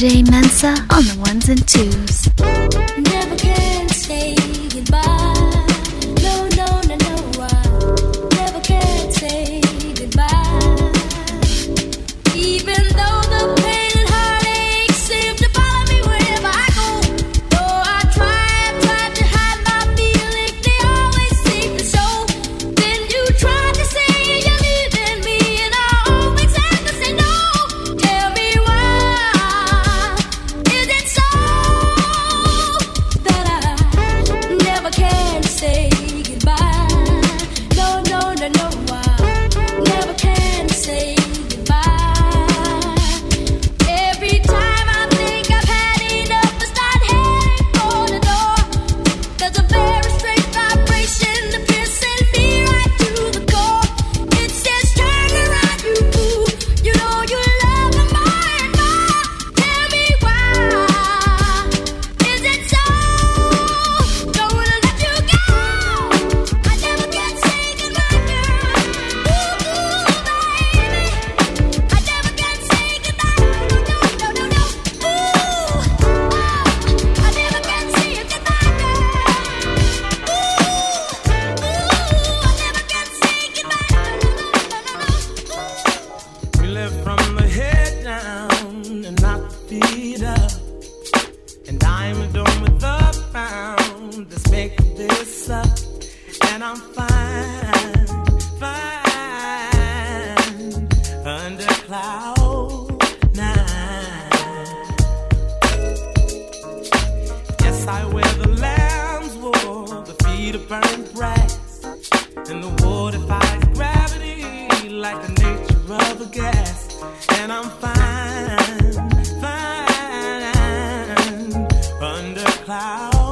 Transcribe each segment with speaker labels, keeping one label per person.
Speaker 1: DJ Mensa on the ones and twos.
Speaker 2: burning bright, and the water fights gravity like the nature of a gas. And I'm fine, fine under
Speaker 3: clouds.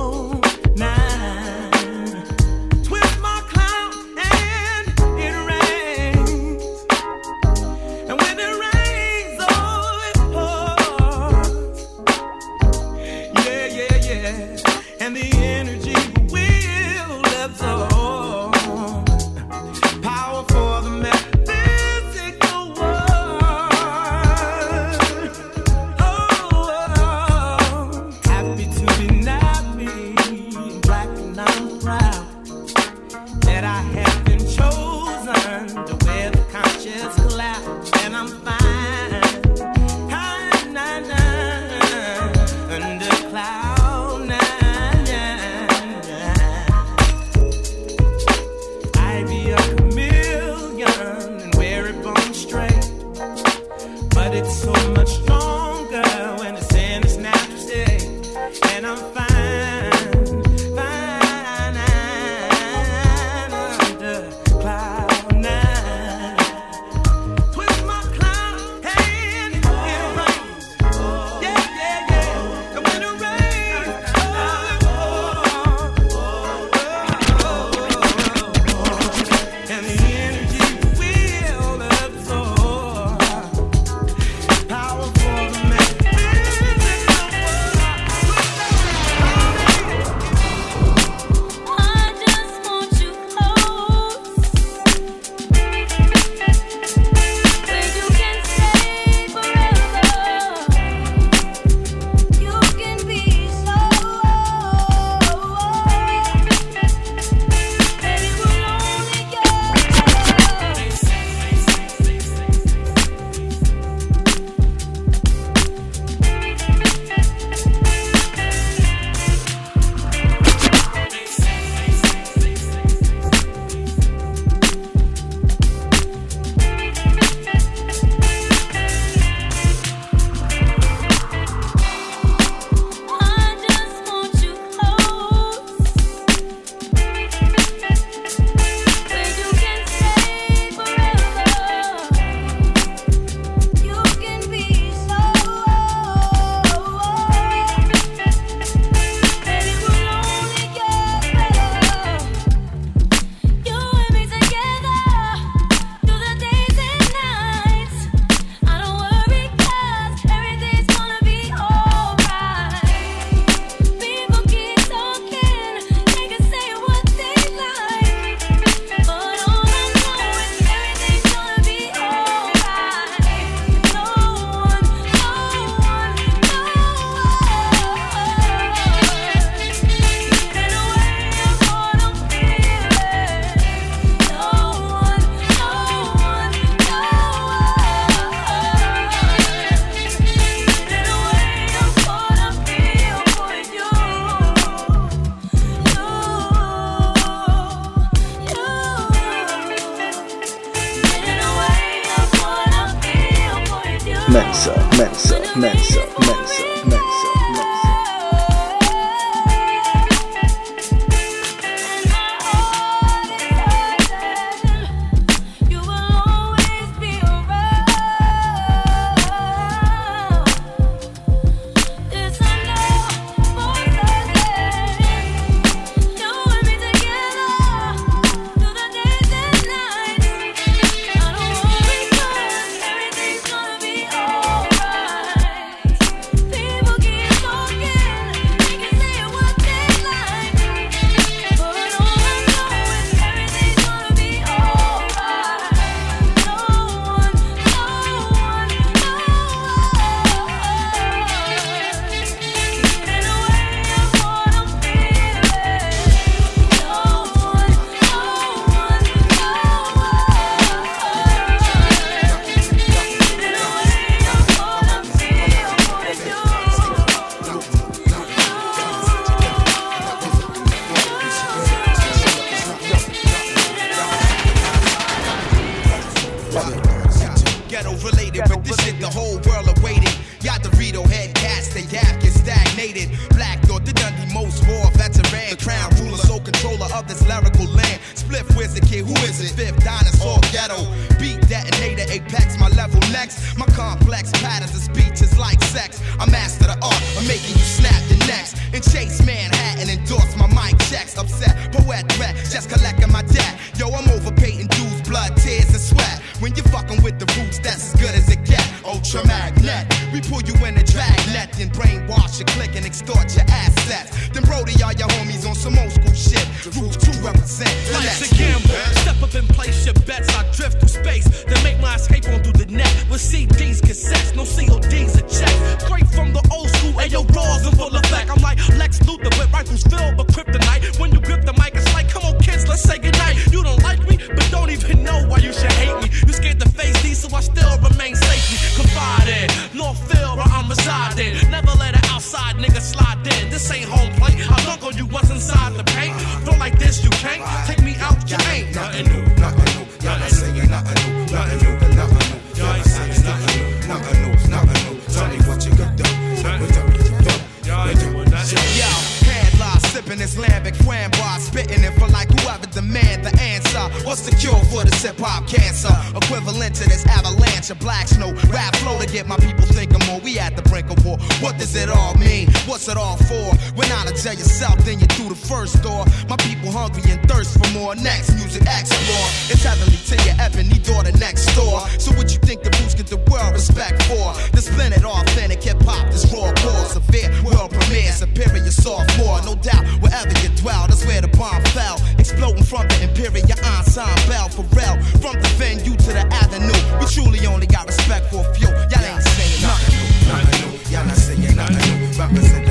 Speaker 3: Door. My people hungry and thirst for more. Next music explore. It's heavenly to your ebony daughter next door. So what you think the boost get the world respect for? The splendid authentic hip hop, this raw core, severe world premiere, superior sophomore. No doubt, wherever you dwell, that's where the bomb fell. Exploding from the imperial ensemble, for real. From the venue to the avenue, we truly only got respect for a few. Y'all ain't saying nothing new, nothing new. Y'all not saying nothing new. Represent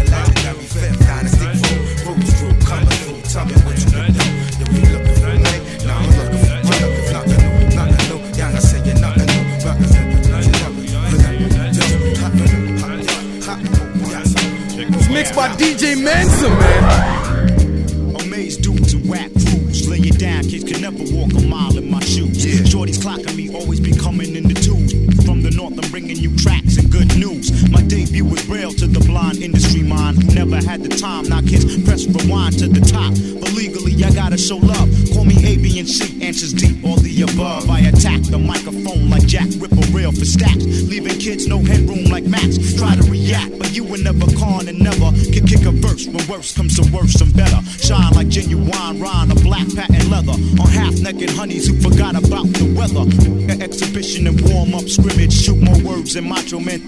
Speaker 4: mixed by DJ Mensa, man.
Speaker 5: Amazed dudes and rap crews. Lay it down, kids can never walk a mile in my shoes. Shorty's clocking me, always be coming in the twos. From the north, I'm bringing you tracks and good news. My debut was real to the blind industry mind who never had the time. Now kids press rewind to the top. But legally, I gotta show love. Call me A, B, and C. Answers deep, all the above. I attack the microphone like Jack Ripper rail for stacks. Leaving kids no headroom like Max. Try to react, but you were never con and never can kick a verse. When worse comes to worse, I'm better. Shine like genuine rhyme, a black patent leather. On half naked honeys who forgot about the weather. An exhibition and warm up scrimmage. Shoot more words than macho men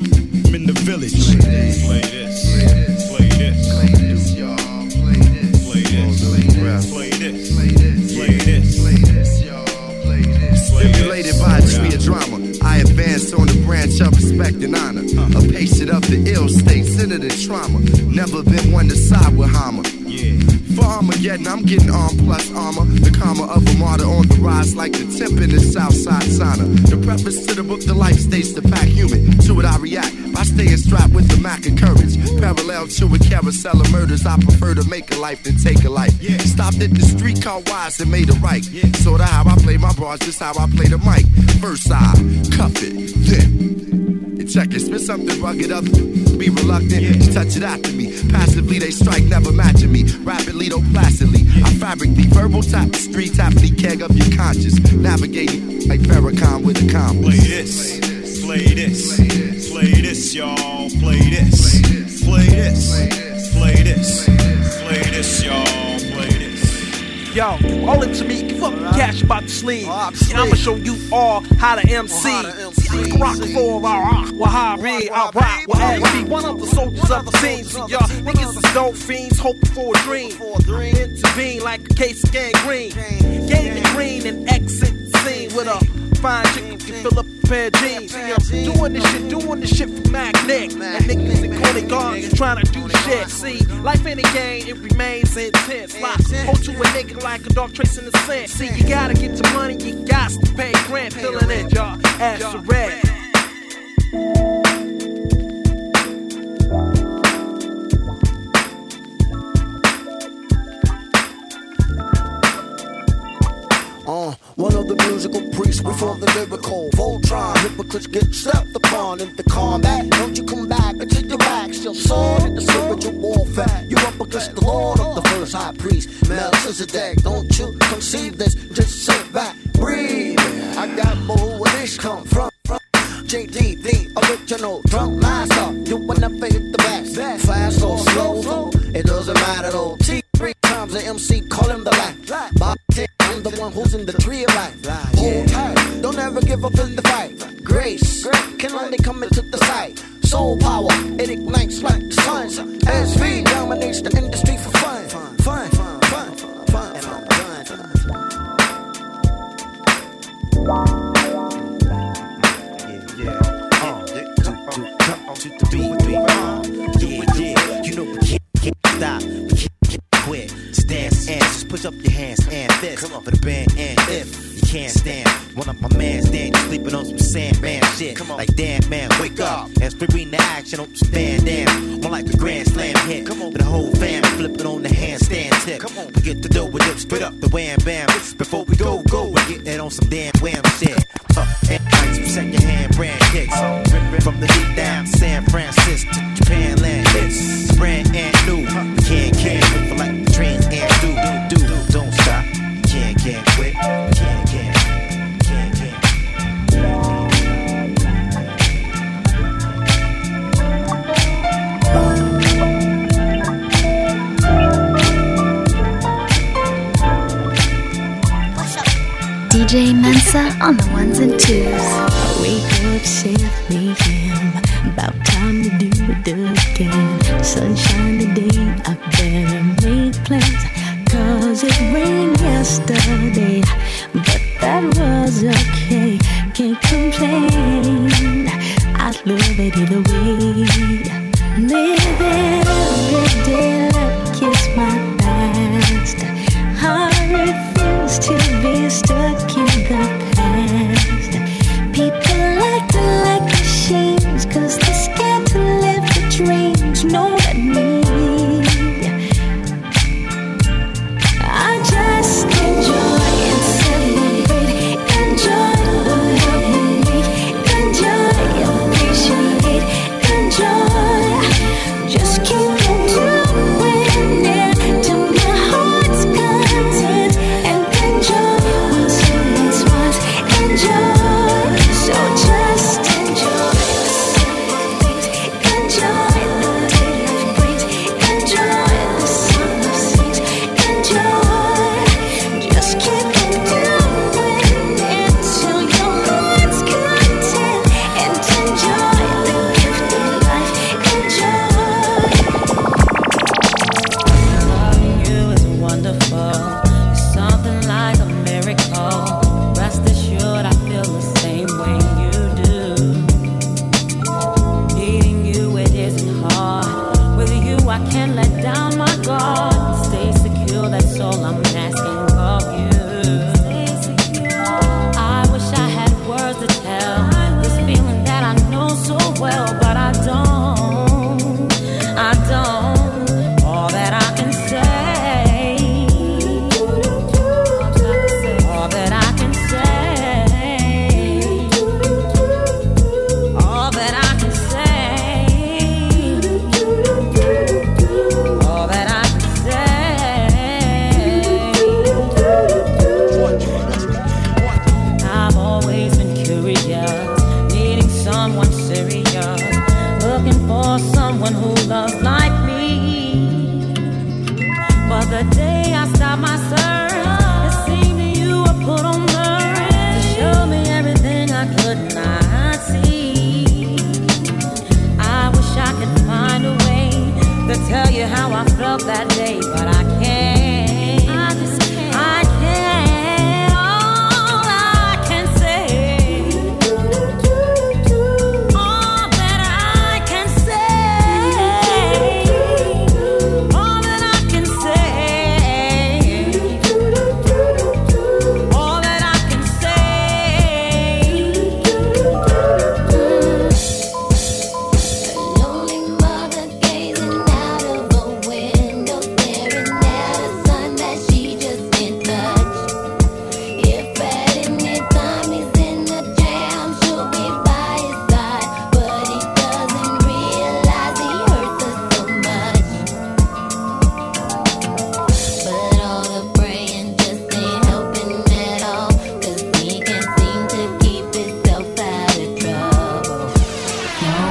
Speaker 5: in the village.
Speaker 4: Play this. Play this. Play this. Play
Speaker 6: On the branch of respect and honor. A patient of the ill state, centered in trauma. Never been one to side with For Armageddon, I'm getting arm plus armor. The karma of a martyr on the rise like the temp in the Southside sauna. The preface to the book, the life states the pack human. To it I react by staying strapped with the Mac of courage. Parallel to a carousel of murders, I prefer to make a life than take a life. Stopped at the street car wise and made a right. Sorta how I play my bars, just how I play the mic. First I cuff it, then it check it. Spit something rugged up. Be reluctant to touch it after me. Passively they strike, never matching me. Rapidly, though placidly. I fabric the verbal tapestry, tapestry keg of your conscience. Navigating like Farrakhan with a
Speaker 5: Play
Speaker 6: compass.
Speaker 5: this, play this, play this, y'all. Play this, play this, play this, play this, y'all. Play this.
Speaker 7: Yo, all it to me, give up the cash about the sleeve.
Speaker 8: Oh,
Speaker 7: See, I'ma show you all how to MC. Rock floor, I rock with Harry, I rock with Aggie. One of the soldiers of the team. See, y'all niggas is dope fiends, hoping for a dream. Intervene like a case of gangrene. Gain green and exit the scene with a fine chick who can fill up pair of jeans. See, I'm doing this shit, doing this shit for Magnetic. And niggas in corner guards trying to do shit. See, life in a game, it remains intense. Like, hold to a nigga like a dog tracing the scent. See, you gotta get the money, you got to pay rent. Filling in, y'all, ass to red.
Speaker 8: One of the musical priests before the lyrical Voltron. Hypocrites get stepped upon in the combat. Don't you come back until your back still sword in the spiritual warfare. You're up against the Lord of the first high priest, Melchizedek. Don't you conceive this? Just sit back, breathe. I got more where this come from. JD, the original drunk master. You will never hit the best. Fast or slow, it doesn't matter though. T three times the MC, call him the the one who's in the tree of life. Hold tight, don't ever give up in the fight. Grace can only come into the sight. Soul power, it ignites like the sun. SV dominates the industry for fun. Fun, fun, fun, fun, fun. And I'm done.
Speaker 9: Uh, to the beat, beat. Yeah, yeah, you know we can't, can't stop, and put up your hands and fists Come on. for the band. And if you can't stand, one of my mans stand, you sleeping on some Sandman shit. Come on. Like damn man, wake up and spring the action on some Van Damme. More like a grand slam hit. Come on, for the whole fam flipping on the handstand tip. Come on, we get the dough with dip, spit up the wham bam. Before we go, go, we get that on some damn wham shit. Uh, and like some second hand brand kicks. From the heat down San Francisco to Japan land hits. Brand and new. We can't, can't for like the trains
Speaker 10: DJ Mensa on the ones and twos.
Speaker 11: Wake up, 7 a.m. About time to do it again. Sunshine today, I better make plans. Cause it rained yesterday.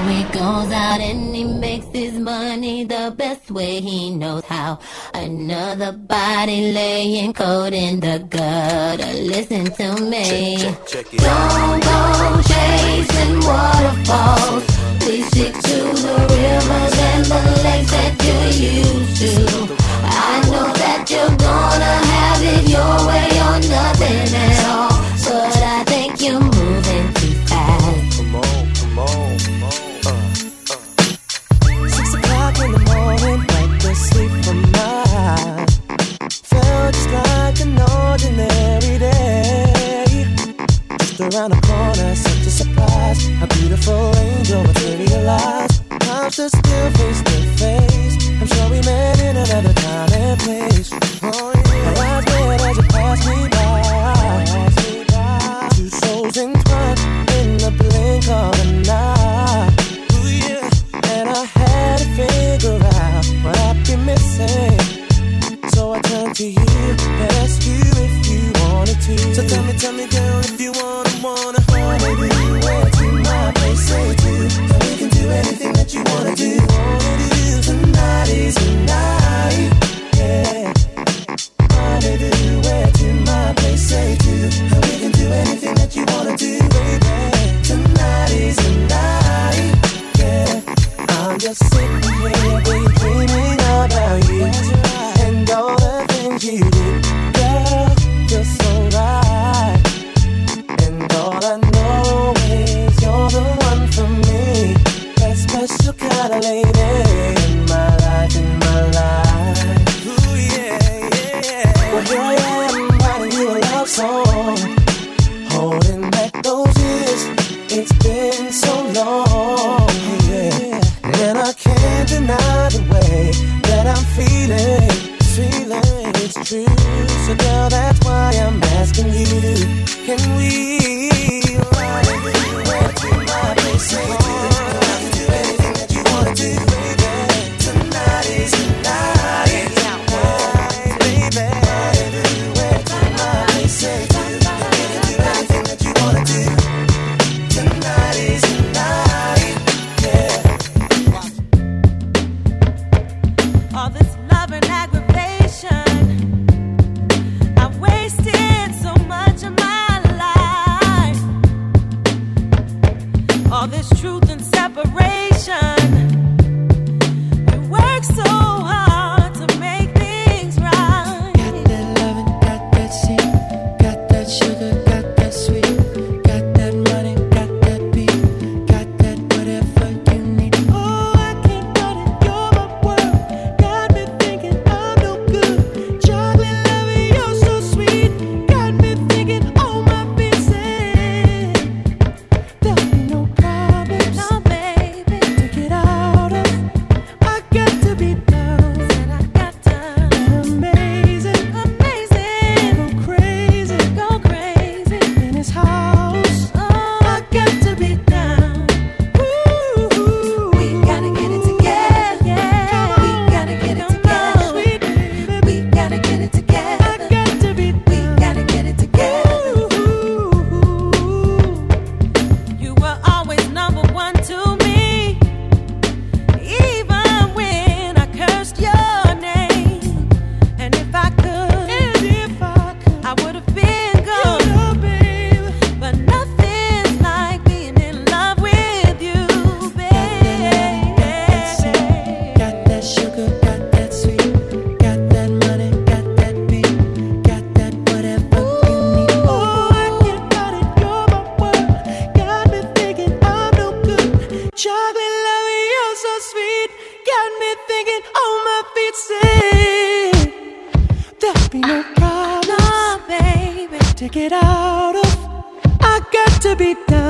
Speaker 12: he goes out and he makes his money the best way he knows how. Another body laying cold in the gutter. Listen to me. Check, check, check Don't go chasing waterfalls. Please stick to the rivers and the lakes that you used to. I know that you're gonna have it your way or nothing
Speaker 13: else. around the corner, such a surprise. A beautiful angel materialized. Time to still face to face. I'm sure we met in another time and place. Oh, yeah. My eyes wet as you passed me by. Two souls entwined in the blink of an eye. And I had to figure out what I'd be missing. So I turned to you and asked you if you wanted to. So tell me, tell me.
Speaker 14: be no problem, baby, to get out of. I got to be
Speaker 15: done.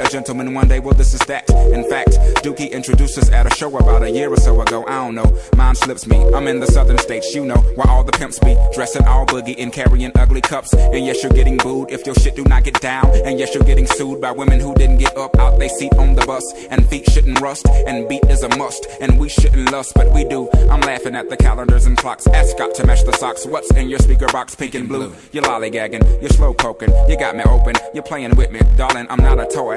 Speaker 15: a
Speaker 13: gentleman one day, well, this is that. In fact, Dookie introduced us at a show about a year or so ago. I don't know. mind slips me. I'm in the southern states, you know, where all the pimps be dressing all boogie and carrying ugly cups. And yes, you're getting booed if your shit do not get down. And yes, you're getting sued by women who didn't get up out they seat on the bus. And feet shouldn't rust. And beat is a must. And we shouldn't lust, but we do. I'm laughing at the calendars and clocks. Ascot to match the socks. What's in your speaker box? Pink and blue. You're lollygagging. You're slow poking. You got me open. You're playing with me, darling. I'm not a toy.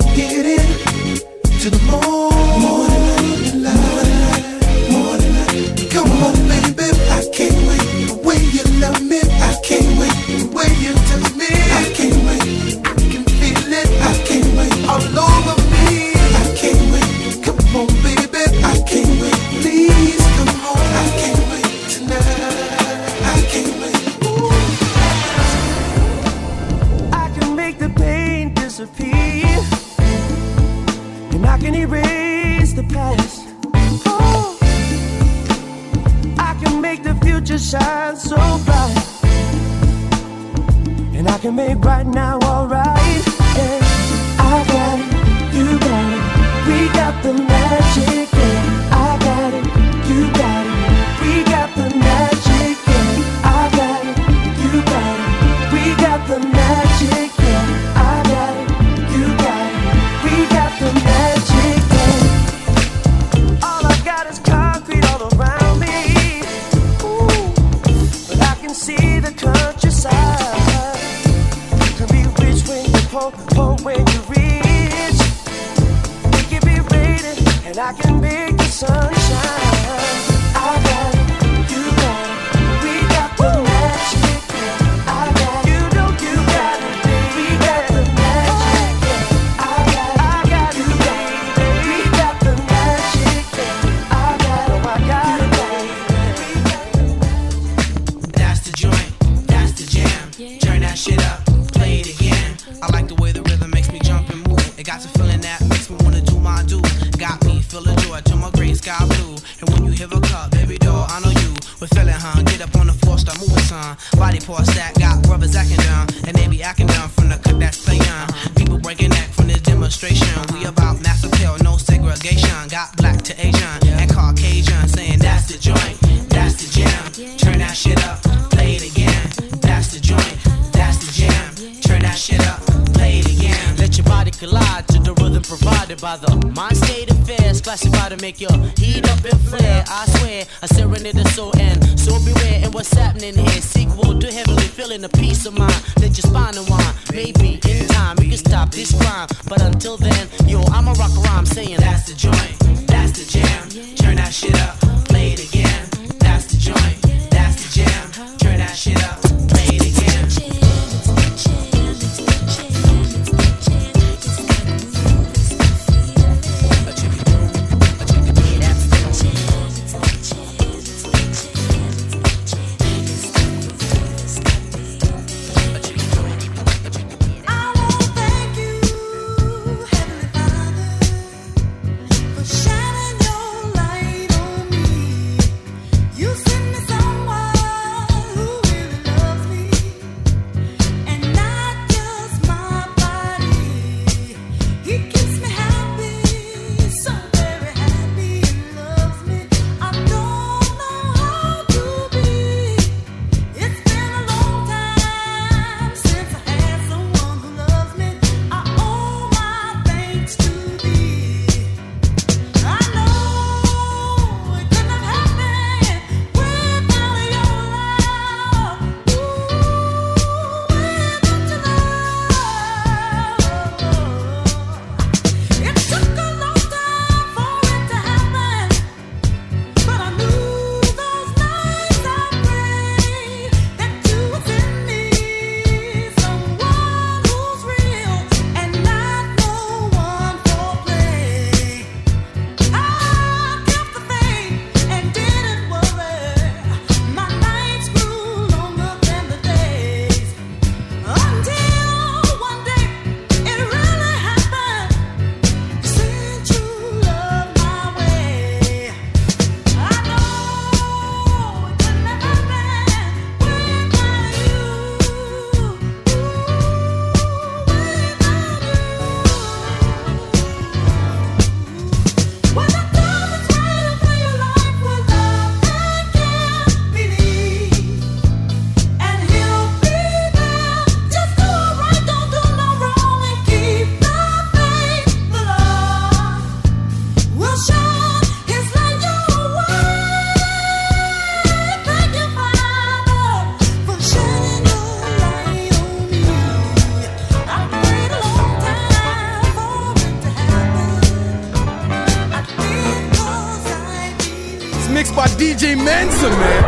Speaker 16: by
Speaker 17: DJ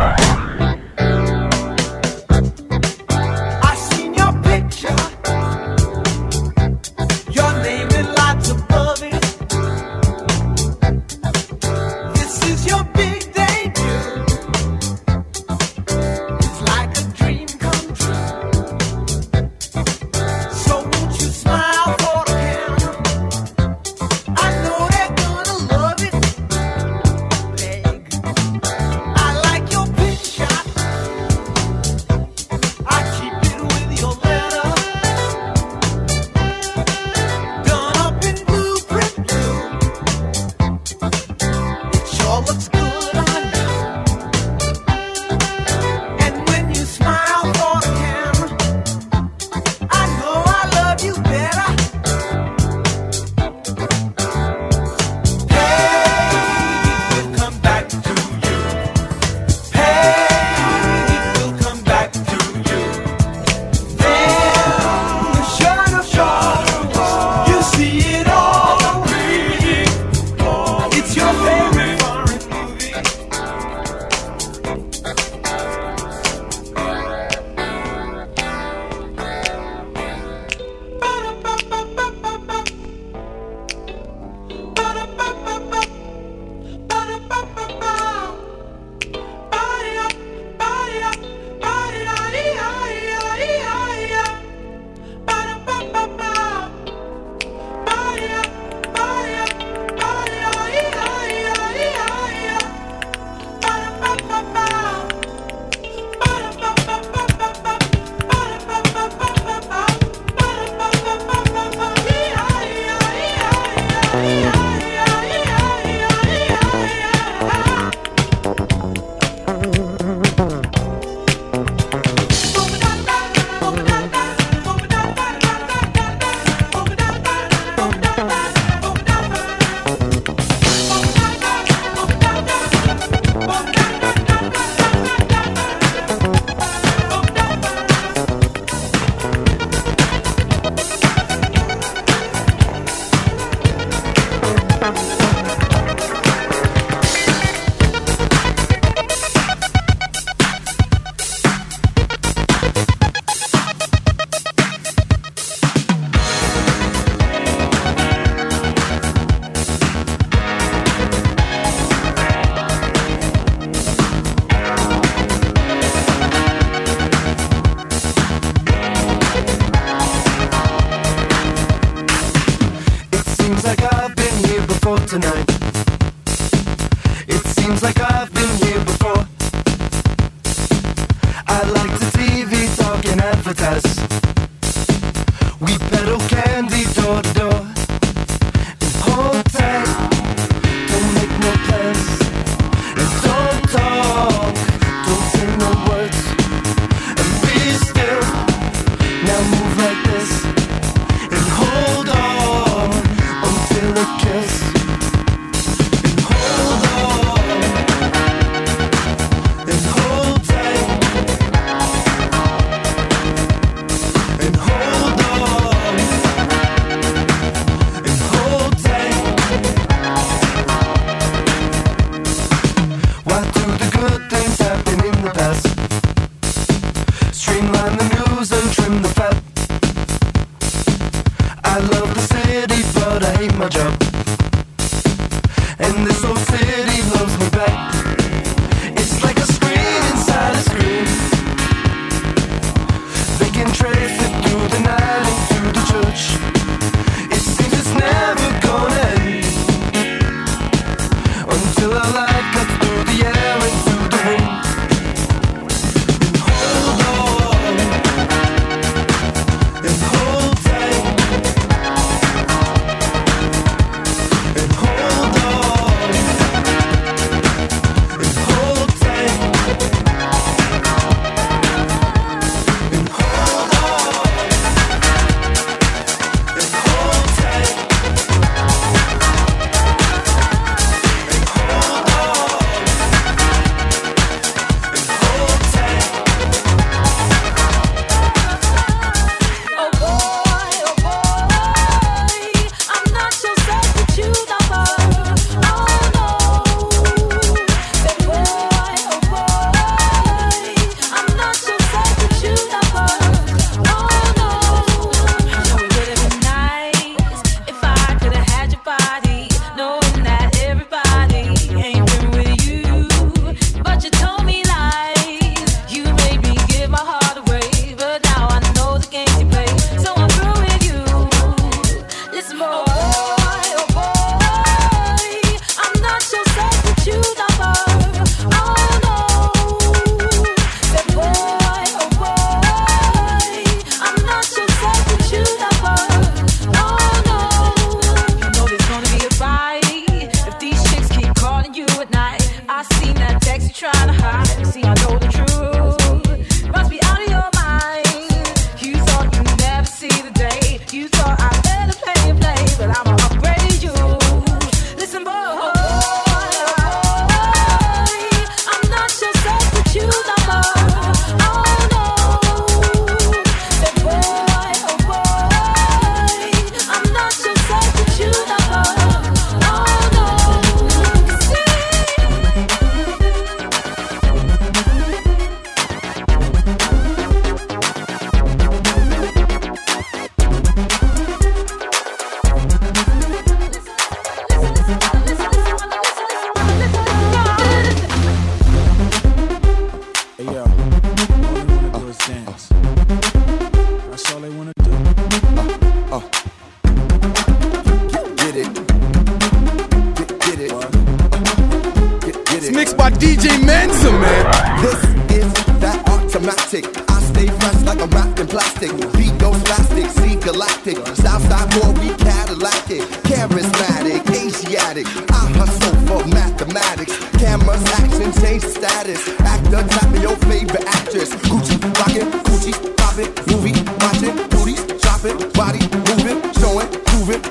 Speaker 6: baddest actor, tap me your favorite actress. Gucci, rockin', Gucci, poppin', movie, watchin', booties, it, body movin', showin',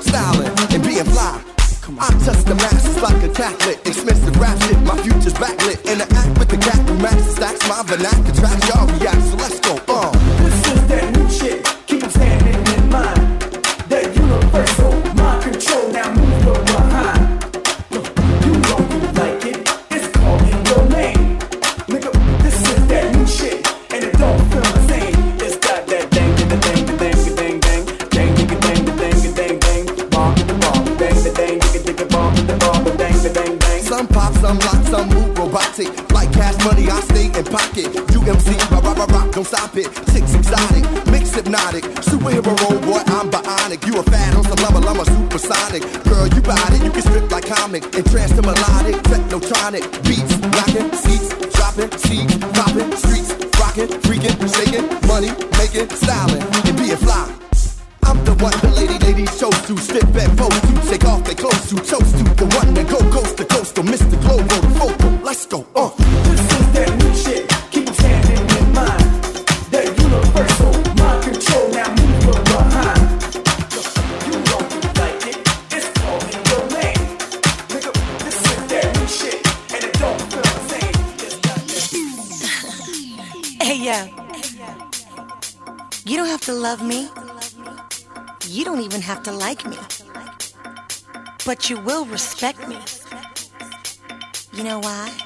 Speaker 6: style it, and being fly. I'm just a master, like
Speaker 18: a Catholic. But you will respect me. You know why?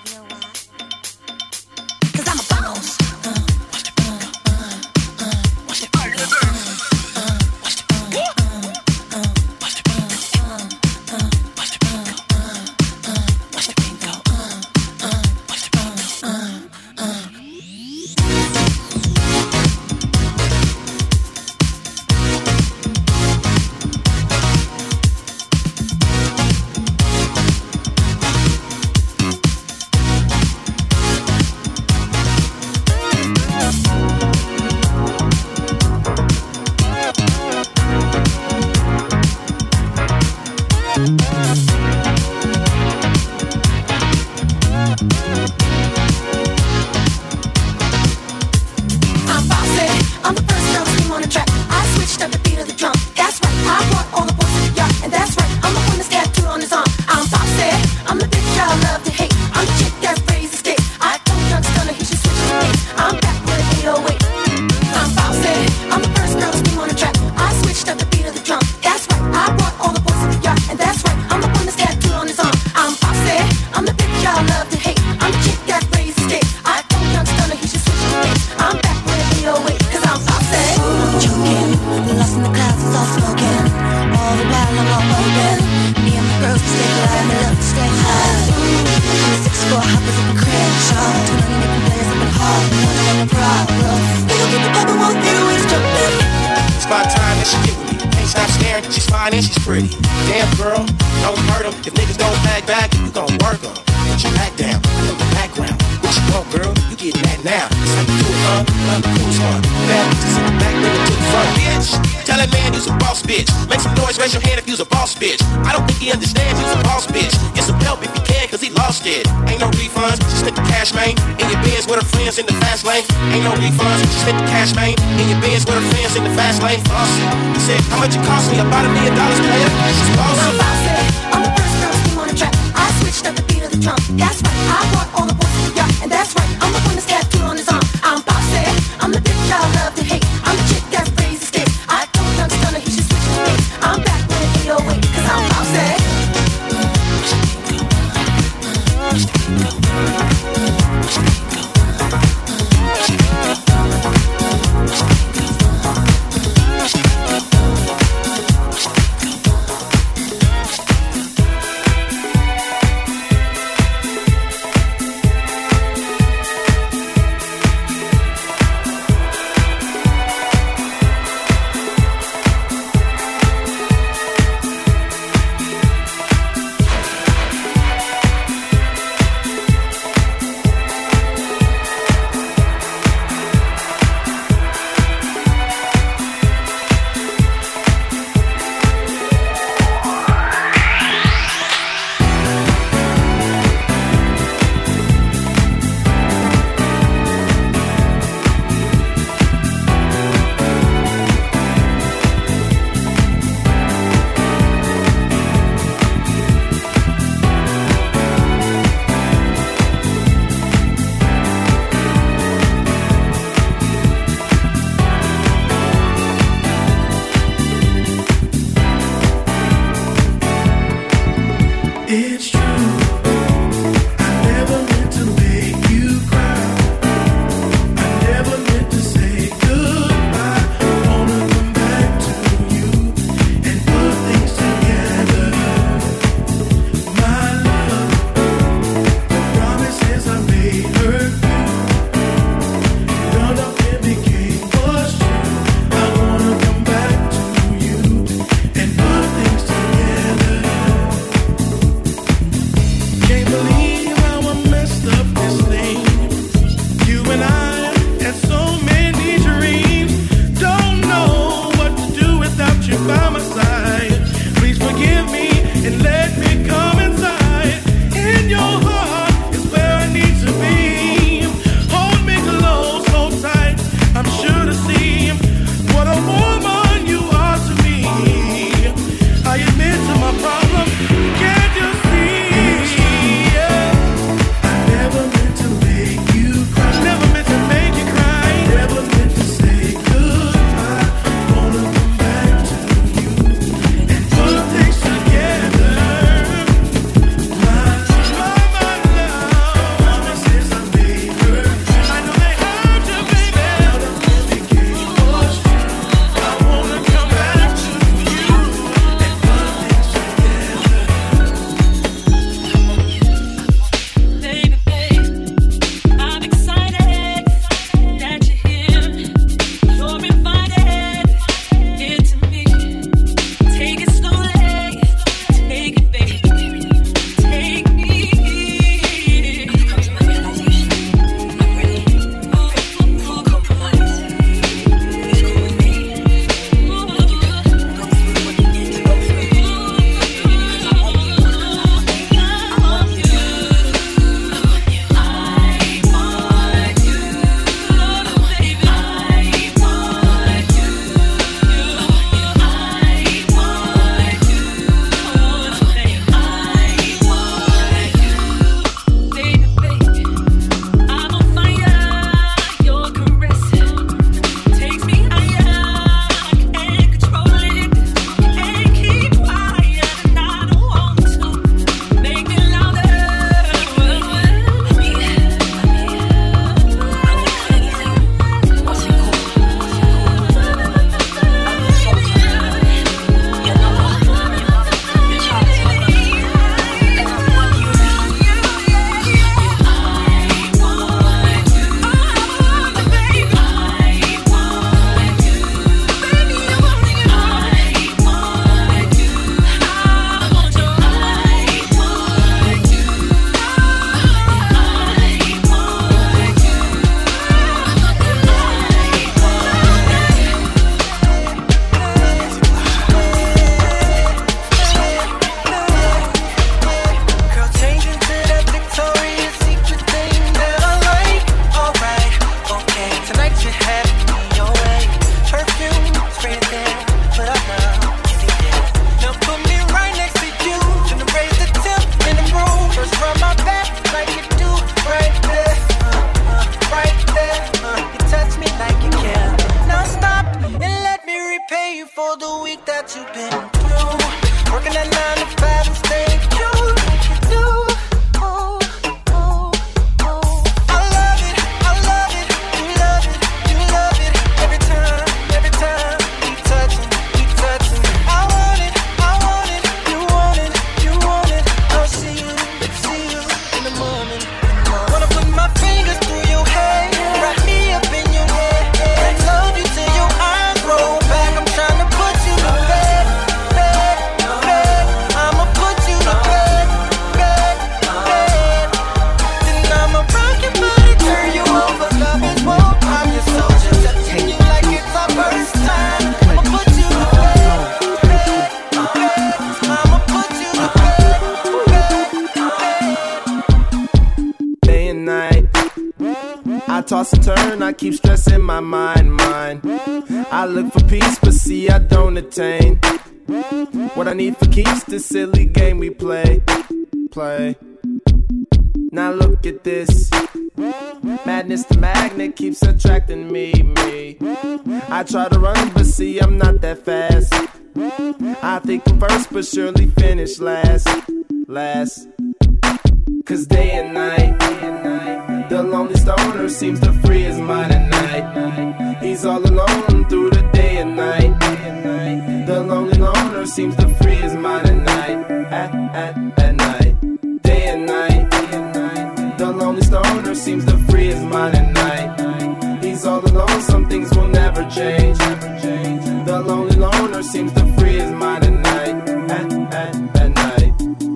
Speaker 12: His
Speaker 19: mind at night. He's all alone, some things will never change. The lonely loner seems to free his mind at night, at, at, at night.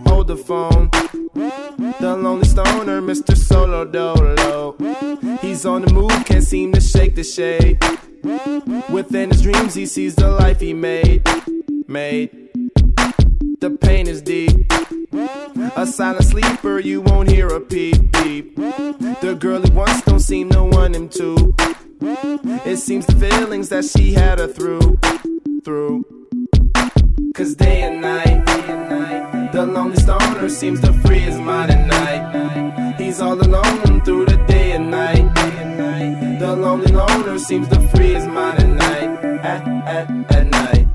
Speaker 19: Hold the phone. The lonely stoner, Mr. Solo Dolo. He's on the move, can't seem to shake the shade. Within his dreams, he sees the life he made. Made. The pain is deep. A silent sleeper, you won't hear a peep peep. The girl he wants don't seem to want him to. It seems the feelings that she had her through, through. Cause day and night, the lonely stoner seems to free his mind at night. He's all alone through the day and night. The lonely loner seems to free his mind at night, at, at, at night.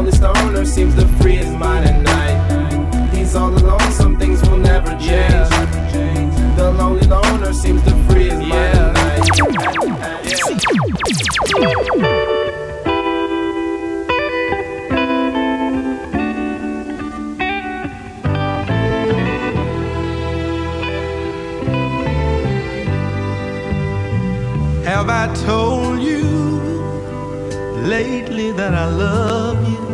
Speaker 19: Lonely stoner seems to free his mind at night. He's all alone, some things will never change. The lonely loner seems to free his mind at night.
Speaker 2: Have I told you lately that I love you?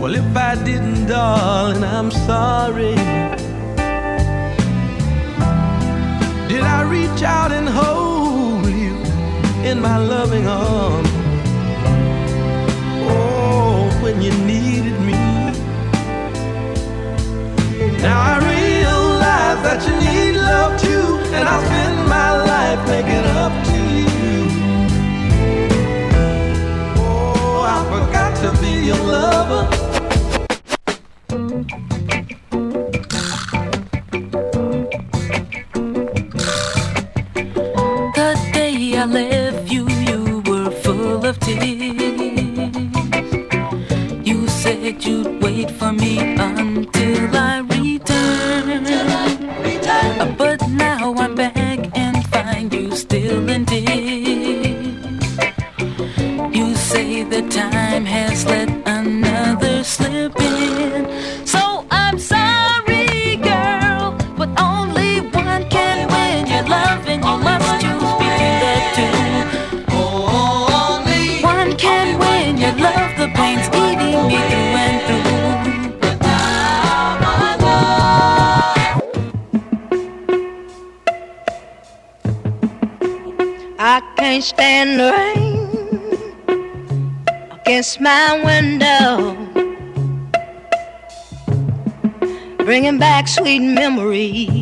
Speaker 2: Well, if I didn't, darling, I'm sorry. Did I reach out and hold you in my loving arms? Oh, when you needed me. Now I realize that you need love too, and I'll spend my life making up to you. Oh, I forgot to be your lover.
Speaker 20: You'd wait for me
Speaker 10: against my window, bringing back sweet memories.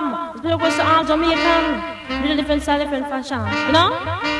Speaker 10: come. The request to
Speaker 21: all
Speaker 22: Jamaican with a
Speaker 23: different style, different fashion. You know?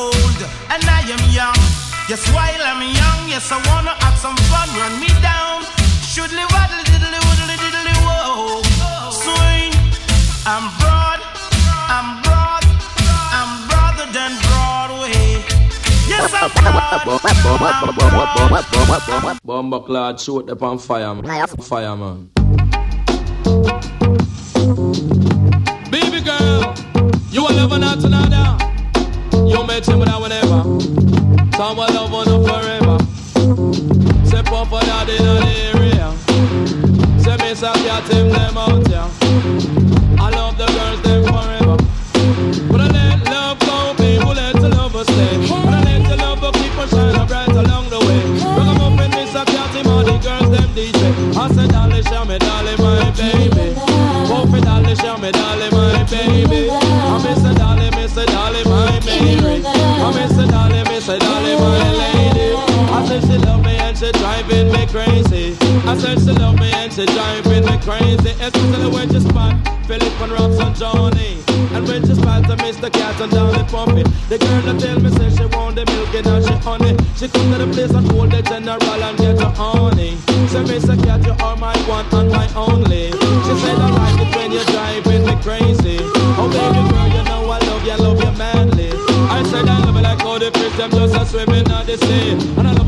Speaker 24: old and I am young. Yes, while I'm young, yes, I wanna have some fun. Run me down. Shoodly waddly diddly woodly diddly whoa. Swing. I'm broad. I'm broad. I'm broader than Broadway. Yes, I'm broad.
Speaker 25: Bomber clad shoot up on fire, man. Fire, man. Baby girl, you will never not another. Tell me that whenever. Someone love on you forever. Say papa dad in the area. Say say cat him them out here. crazy. I said she love me and she driving me crazy. Especially when she spot Philip and Robson Johnny. And when she spot the Mr. Cat and Dolly Pumpy. The girl that tell me say she want the milk and now she honey. She come to the place and hold the general and get her honey. Say Mr. Cat you are my one and my only. She said I like it when you driving me crazy. Oh baby girl you know I love you, I love you manly. I said I love it like all the fish them just a swimming on the sea. And I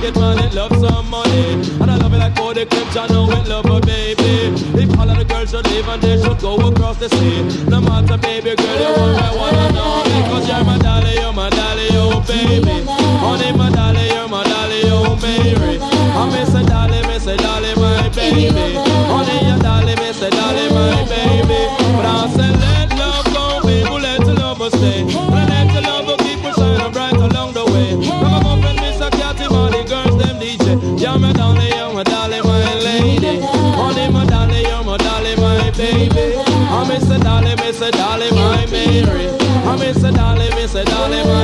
Speaker 25: pocket money, love some money. And I love it like Cody Clips, I know it, love a baby. If all of the girls should leave and they should go across the sea. No matter, baby girl, you want I wanna know. Cause you're my dolly, you're my dolly, oh baby. Honey, my dolly, you're my dolly, oh Mary. I miss a dolly, miss a dolly, my baby. baby. I miss a dolly, miss a dolly, my Mary. I miss a dolly, miss a dolly, my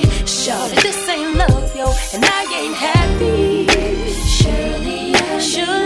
Speaker 26: me. Shawty, this ain't love, yo, and I ain't happy. Surely, surely.